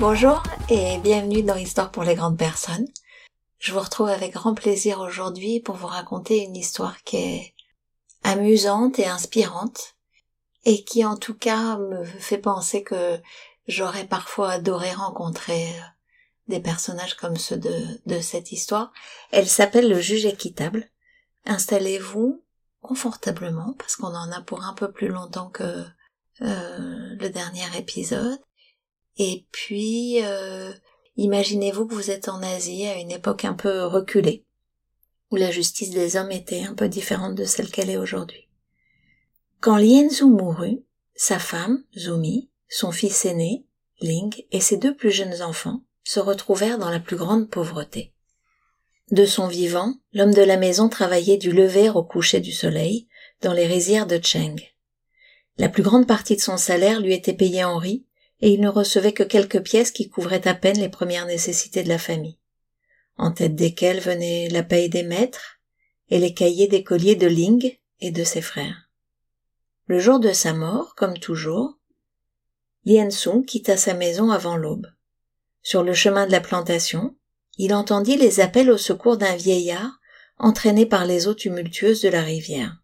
Bonjour et bienvenue dans Histoire pour les grandes personnes. Je vous retrouve avec grand plaisir aujourd'hui pour vous raconter une histoire qui est amusante et inspirante et qui en tout cas me fait penser que j'aurais parfois adoré rencontrer des personnages comme ceux de, de cette histoire. Elle s'appelle le juge équitable. Installez-vous confortablement parce qu'on en a pour un peu plus longtemps que euh, le dernier épisode. Et puis, euh, imaginez-vous que vous êtes en Asie à une époque un peu reculée, où la justice des hommes était un peu différente de celle qu'elle est aujourd'hui. Quand Lien Zhu mourut, sa femme, Zumi, son fils aîné, Ling, et ses deux plus jeunes enfants se retrouvèrent dans la plus grande pauvreté. De son vivant, l'homme de la maison travaillait du lever au coucher du soleil dans les rizières de Cheng. La plus grande partie de son salaire lui était payée en riz, et il ne recevait que quelques pièces qui couvraient à peine les premières nécessités de la famille, en tête desquelles venait la paye des maîtres et les cahiers des colliers de Ling et de ses frères. Le jour de sa mort, comme toujours, Lien Sung quitta sa maison avant l'aube. Sur le chemin de la plantation, il entendit les appels au secours d'un vieillard entraîné par les eaux tumultueuses de la rivière.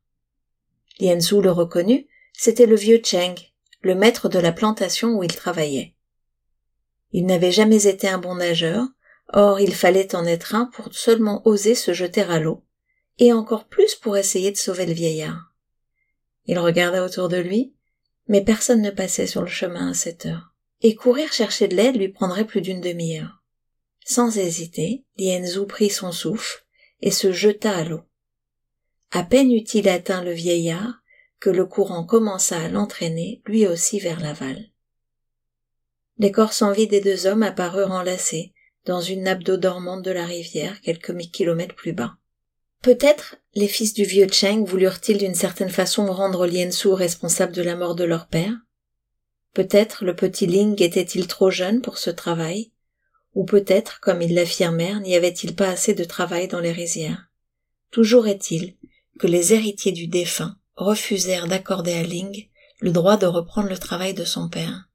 Lien Su le reconnut, c'était le vieux Cheng, le maître de la plantation où il travaillait. Il n'avait jamais été un bon nageur, or il fallait en être un pour seulement oser se jeter à l'eau, et encore plus pour essayer de sauver le vieillard. Il regarda autour de lui, mais personne ne passait sur le chemin à cette heure, et courir chercher de l'aide lui prendrait plus d'une demi-heure. Sans hésiter, Lienzu prit son souffle et se jeta à l'eau. À peine eut-il atteint le vieillard que le courant commença à l'entraîner lui aussi vers l'aval. Les corps sans vie des deux hommes apparurent enlacés dans une nappe d'eau dormante de la rivière quelques kilomètres plus bas. Peut-être les fils du vieux Cheng voulurent-ils d'une certaine façon rendre Lien Su responsable de la mort de leur père? Peut-être le petit Ling était-il trop jeune pour ce travail? Ou peut-être, comme ils l'affirmèrent, n'y avait-il pas assez de travail dans les rizières? Toujours est-il que les héritiers du défunt refusèrent d'accorder à Ling le droit de reprendre le travail de son père.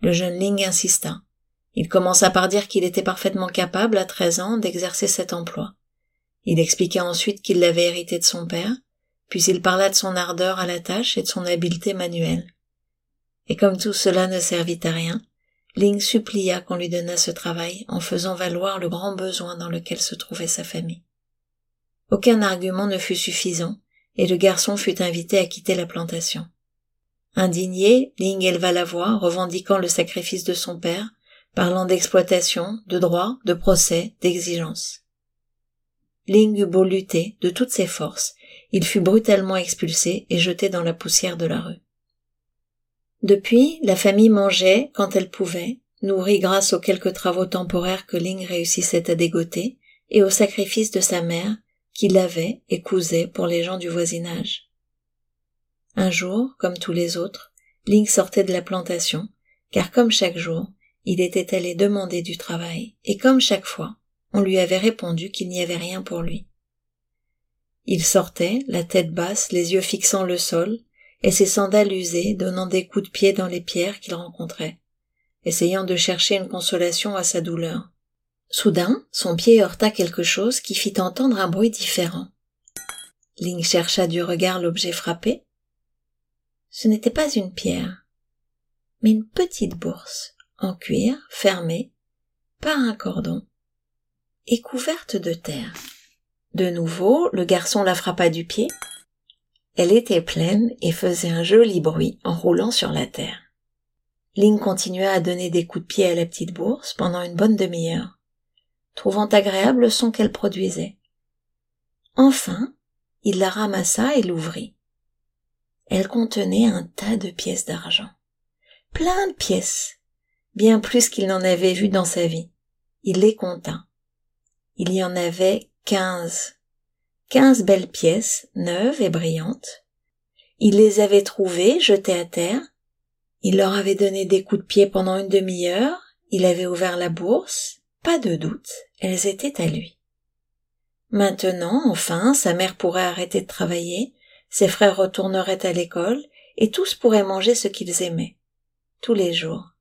Le jeune Ling insista. Il commença par dire qu'il était parfaitement capable, à treize ans, d'exercer cet emploi. Il expliqua ensuite qu'il l'avait hérité de son père, puis il parla de son ardeur à la tâche et de son habileté manuelle. Et comme tout cela ne servit à rien, Ling supplia qu'on lui donnât ce travail en faisant valoir le grand besoin dans lequel se trouvait sa famille. Aucun argument ne fut suffisant, et le garçon fut invité à quitter la plantation. Indigné, Ling éleva la voix, revendiquant le sacrifice de son père, parlant d'exploitation, de droit, de procès, d'exigence. Ling eut beau lutter de toutes ses forces, il fut brutalement expulsé et jeté dans la poussière de la rue. Depuis, la famille mangeait quand elle pouvait, nourrie grâce aux quelques travaux temporaires que Ling réussissait à dégoter, et au sacrifice de sa mère, qui lavait et cousait pour les gens du voisinage. Un jour, comme tous les autres, Ling sortait de la plantation, car comme chaque jour, il était allé demander du travail, et comme chaque fois, on lui avait répondu qu'il n'y avait rien pour lui. Il sortait, la tête basse, les yeux fixant le sol, et ses sandales usées donnant des coups de pied dans les pierres qu'il rencontrait, essayant de chercher une consolation à sa douleur. Soudain, son pied heurta quelque chose qui fit entendre un bruit différent. Ling chercha du regard l'objet frappé. Ce n'était pas une pierre, mais une petite bourse, en cuir, fermée, par un cordon, et couverte de terre. De nouveau, le garçon la frappa du pied. Elle était pleine et faisait un joli bruit en roulant sur la terre. Ling continua à donner des coups de pied à la petite bourse pendant une bonne demi-heure trouvant agréable le son qu'elle produisait. Enfin, il la ramassa et l'ouvrit. Elle contenait un tas de pièces d'argent. Plein de pièces, bien plus qu'il n'en avait vu dans sa vie. Il les compta. Il y en avait quinze. Quinze belles pièces, neuves et brillantes. Il les avait trouvées, jetées à terre. Il leur avait donné des coups de pied pendant une demi-heure. Il avait ouvert la bourse. Pas de doute, elles étaient à lui. Maintenant, enfin, sa mère pourrait arrêter de travailler, ses frères retourneraient à l'école, et tous pourraient manger ce qu'ils aimaient, tous les jours.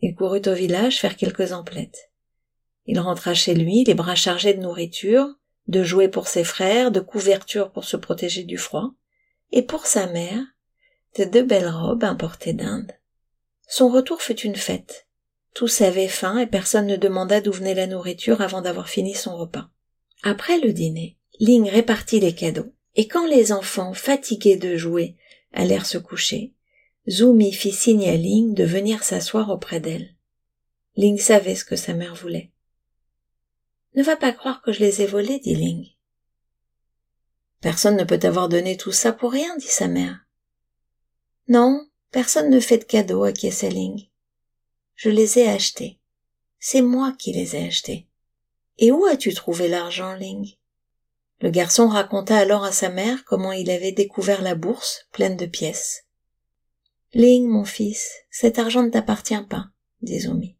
Il courut au village faire quelques emplettes. Il rentra chez lui, les bras chargés de nourriture, de jouets pour ses frères, de couvertures pour se protéger du froid, et pour sa mère, de deux belles robes importées d'Inde. Son retour fut une fête. Tous avaient faim et personne ne demanda d'où venait la nourriture avant d'avoir fini son repas. Après le dîner, Ling répartit les cadeaux, et quand les enfants, fatigués de jouer, allèrent se coucher, Zumi fit signe à Ling de venir s'asseoir auprès d'elle. Ling savait ce que sa mère voulait. Ne va pas croire que je les ai volés, dit Ling. Personne ne peut avoir donné tout ça pour rien, dit sa mère. Non, personne ne fait de cadeaux, à Ling. Je les ai achetés. C'est moi qui les ai achetés. Et où as-tu trouvé l'argent, Ling? Le garçon raconta alors à sa mère comment il avait découvert la bourse pleine de pièces. Ling, mon fils, cet argent ne t'appartient pas, dit Zumi.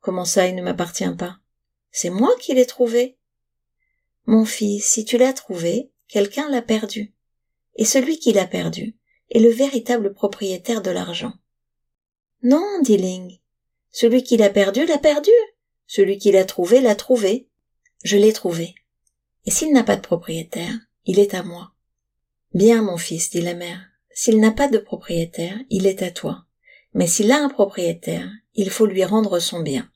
Comment ça, il ne m'appartient pas? C'est moi qui l'ai trouvé. Mon fils, si tu l'as trouvé, quelqu'un l'a perdu. Et celui qui l'a perdu est le véritable propriétaire de l'argent. Non, dit Ling. Celui qui l'a perdu l'a perdu. Celui qui l'a trouvé l'a trouvé. Je l'ai trouvé. Et s'il n'a pas de propriétaire, il est à moi. Bien, mon fils, dit la mère, s'il n'a pas de propriétaire, il est à toi. Mais s'il a un propriétaire, il faut lui rendre son bien.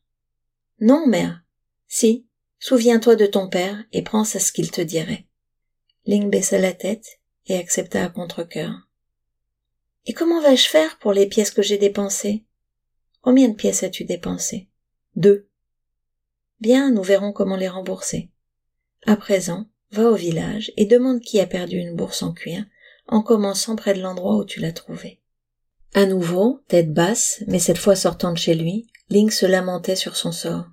Non, mère. Si, souviens-toi de ton père et prends à ce qu'il te dirait. Ling baissa la tête et accepta à contre-cœur. Et comment vais-je faire pour les pièces que j'ai dépensées? Combien de pièces as-tu dépensées? Deux. Bien, nous verrons comment les rembourser. À présent, va au village et demande qui a perdu une bourse en cuir, en commençant près de l'endroit où tu l'as trouvée. À nouveau, tête basse, mais cette fois sortant de chez lui, Ling se lamentait sur son sort.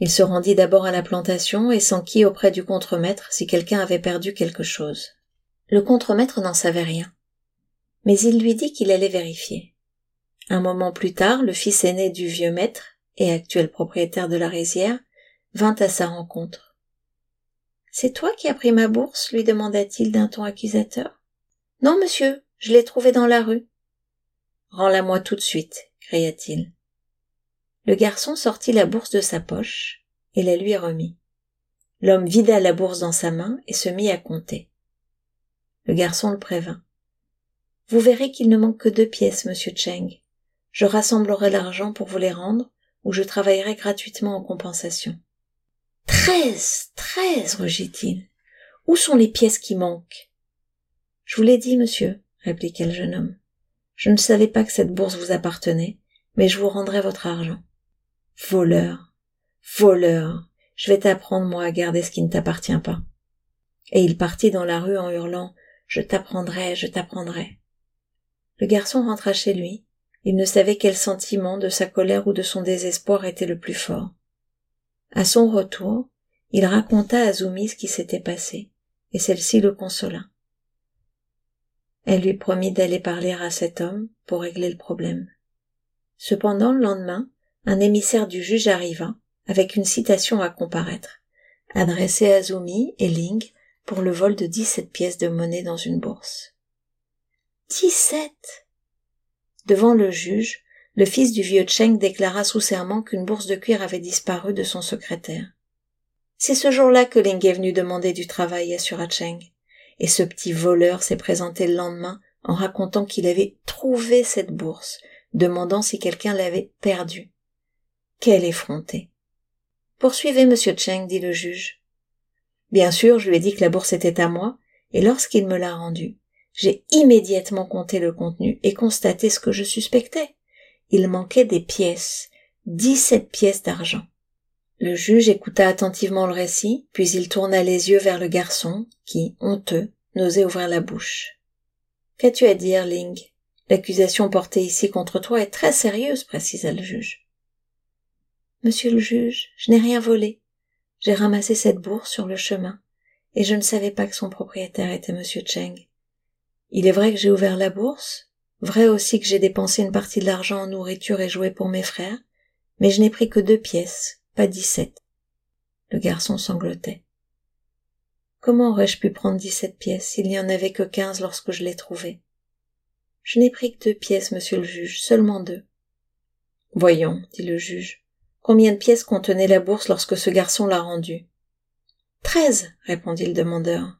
Il se rendit d'abord à la plantation et s'enquit auprès du contremaître si quelqu'un avait perdu quelque chose. Le contremaître n'en savait rien. Mais il lui dit qu'il allait vérifier. Un moment plus tard, le fils aîné du vieux maître, et actuel propriétaire de la rizière, vint à sa rencontre. C'est toi qui as pris ma bourse? lui demanda-t-il d'un ton accusateur. Non, monsieur, je l'ai trouvée dans la rue. Rends-la-moi tout de suite, cria-t-il. Le garçon sortit la bourse de sa poche et la lui remit. L'homme vida la bourse dans sa main et se mit à compter. Le garçon le prévint. Vous verrez qu'il ne manque que deux pièces, monsieur Cheng. Je rassemblerai l'argent pour vous les rendre, ou je travaillerai gratuitement en compensation. Treize, treize, rugit-il. Où sont les pièces qui manquent? Je vous l'ai dit, monsieur, répliqua le jeune homme. Je ne savais pas que cette bourse vous appartenait, mais je vous rendrai votre argent. Voleur, voleur, je vais t'apprendre, moi, à garder ce qui ne t'appartient pas. Et il partit dans la rue en hurlant, je t'apprendrai, je t'apprendrai. Le garçon rentra chez lui. Il ne savait quel sentiment de sa colère ou de son désespoir était le plus fort. À son retour, il raconta à Zumi ce qui s'était passé, et celle-ci le consola. Elle lui promit d'aller parler à cet homme pour régler le problème. Cependant, le lendemain, un émissaire du juge arriva, avec une citation à comparaître, adressée à Zumi et Ling pour le vol de dix-sept pièces de monnaie dans une bourse. Dix-sept! Devant le juge, le fils du vieux Cheng déclara sous serment qu'une bourse de cuir avait disparu de son secrétaire. C'est ce jour-là que Ling est venu demander du travail, assura Cheng. Et ce petit voleur s'est présenté le lendemain en racontant qu'il avait trouvé cette bourse, demandant si quelqu'un l'avait perdue. Quel effronté. Poursuivez, monsieur Cheng, dit le juge. Bien sûr, je lui ai dit que la bourse était à moi, et lorsqu'il me l'a rendue, j'ai immédiatement compté le contenu et constaté ce que je suspectais il manquait des pièces, dix-sept pièces d'argent. Le juge écouta attentivement le récit, puis il tourna les yeux vers le garçon, qui, honteux, n'osait ouvrir la bouche. Qu'as-tu à dire, Ling? L'accusation portée ici contre toi est très sérieuse, précisa le juge. Monsieur le juge, je n'ai rien volé. J'ai ramassé cette bourse sur le chemin, et je ne savais pas que son propriétaire était monsieur Cheng. Il est vrai que j'ai ouvert la bourse, Vrai aussi que j'ai dépensé une partie de l'argent en nourriture et jouets pour mes frères, mais je n'ai pris que deux pièces, pas dix-sept. Le garçon sanglotait. Comment aurais-je pu prendre dix-sept pièces? S'il n'y en avait que quinze lorsque je l'ai trouvé Je n'ai pris que deux pièces, monsieur le juge, seulement deux. Voyons, dit le juge. Combien de pièces contenait la bourse lorsque ce garçon l'a rendue? Treize, répondit le demandeur.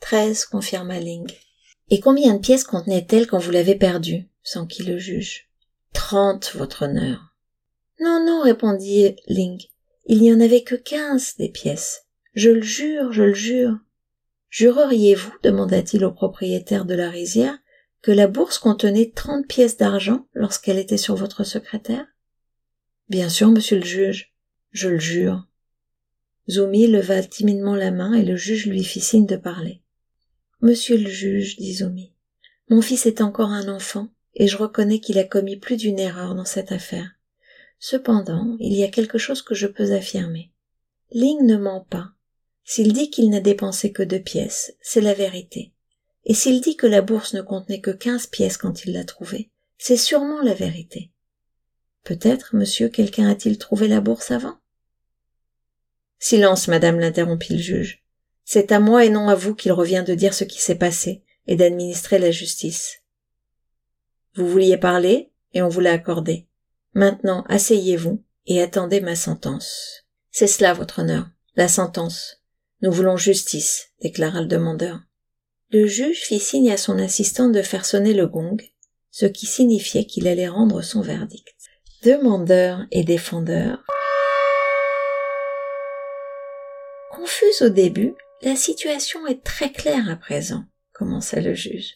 Treize, confirma Ling. Et combien de pièces contenait-elle quand vous l'avez perdue s'enquit le juge? Trente, votre honneur. Non, non, répondit Ling. Il n'y en avait que quinze des pièces. Je le jure, je le jure. Jureriez-vous, demanda-t-il au propriétaire de la rizière, que la bourse contenait trente pièces d'argent lorsqu'elle était sur votre secrétaire? Bien sûr, monsieur le juge. Je le jure. Zoumi leva timidement la main et le juge lui fit signe de parler. Monsieur le juge, dit Zoumi, mon fils est encore un enfant, et je reconnais qu'il a commis plus d'une erreur dans cette affaire. Cependant, il y a quelque chose que je peux affirmer. Ling ne ment pas. S'il dit qu'il n'a dépensé que deux pièces, c'est la vérité. Et s'il dit que la bourse ne contenait que quinze pièces quand il l'a trouvée, c'est sûrement la vérité. Peut-être, monsieur, quelqu'un a-t-il trouvé la bourse avant? Silence, madame, l'interrompit le juge. C'est à moi et non à vous qu'il revient de dire ce qui s'est passé et d'administrer la justice. Vous vouliez parler et on vous l'a accordé. Maintenant, asseyez-vous et attendez ma sentence. C'est cela, votre honneur, la sentence. Nous voulons justice, déclara le demandeur. Le juge fit signe à son assistant de faire sonner le gong, ce qui signifiait qu'il allait rendre son verdict. Demandeur et défendeur Confuse au début, la situation est très claire à présent, commença le juge.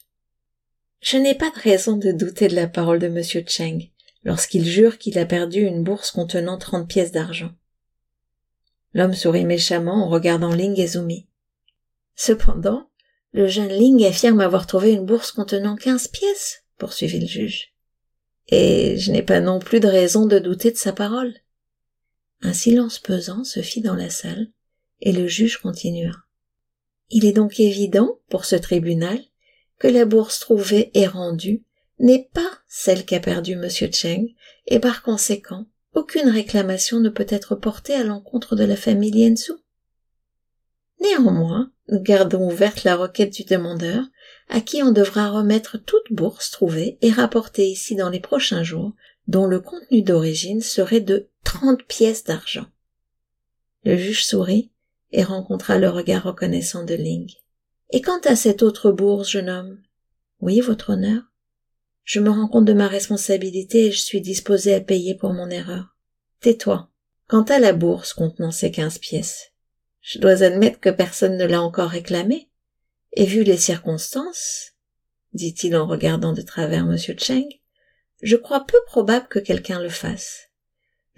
Je n'ai pas de raison de douter de la parole de M. Cheng lorsqu'il jure qu'il a perdu une bourse contenant trente pièces d'argent. L'homme sourit méchamment en regardant Ling et Zumi. Cependant, le jeune Ling affirme avoir trouvé une bourse contenant quinze pièces, poursuivit le juge. Et je n'ai pas non plus de raison de douter de sa parole. Un silence pesant se fit dans la salle, et le juge continua. Il est donc évident, pour ce tribunal, que la bourse trouvée et rendue n'est pas celle qu'a perdue M. Cheng, et par conséquent, aucune réclamation ne peut être portée à l'encontre de la famille Lienzu. Néanmoins, nous gardons ouverte la requête du demandeur, à qui on devra remettre toute bourse trouvée et rapportée ici dans les prochains jours, dont le contenu d'origine serait de trente pièces d'argent. Le juge sourit et rencontra le regard reconnaissant de Ling. Et quant à cette autre bourse, jeune homme? Oui, votre honneur. Je me rends compte de ma responsabilité et je suis disposé à payer pour mon erreur. Tais-toi. Quant à la bourse contenant ces quinze pièces, je dois admettre que personne ne l'a encore réclamée. Et vu les circonstances, dit-il en regardant de travers M. Cheng, je crois peu probable que quelqu'un le fasse.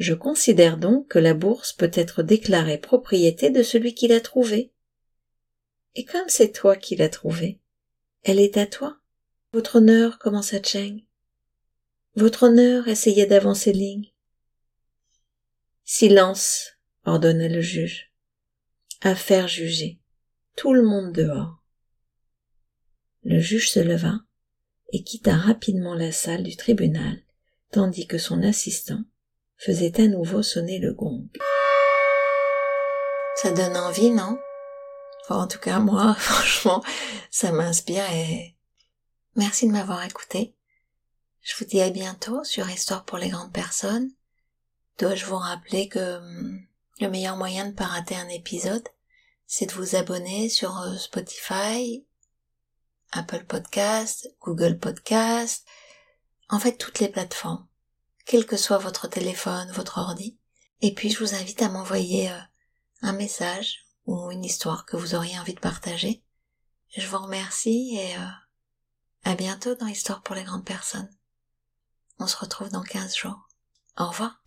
Je considère donc que la bourse peut être déclarée propriété de celui qui l'a trouvée. Et comme c'est toi qui l'as trouvée, elle est à toi. Votre honneur, commença Cheng. Votre honneur, essayait d'avancer ligne. Silence, ordonna le juge. Affaire jugée. Tout le monde dehors. Le juge se leva et quitta rapidement la salle du tribunal, tandis que son assistant faisait à nouveau sonner le gong. Ça donne envie, non? En tout cas, moi, franchement, ça m'inspire et merci de m'avoir écouté. Je vous dis à bientôt sur Histoire pour les grandes personnes. Dois-je vous rappeler que hum, le meilleur moyen de ne pas rater un épisode, c'est de vous abonner sur euh, Spotify, Apple Podcast, Google Podcast, en fait toutes les plateformes quel que soit votre téléphone, votre ordi. Et puis je vous invite à m'envoyer euh, un message ou une histoire que vous auriez envie de partager. Je vous remercie et euh, à bientôt dans Histoire pour les grandes personnes. On se retrouve dans 15 jours. Au revoir.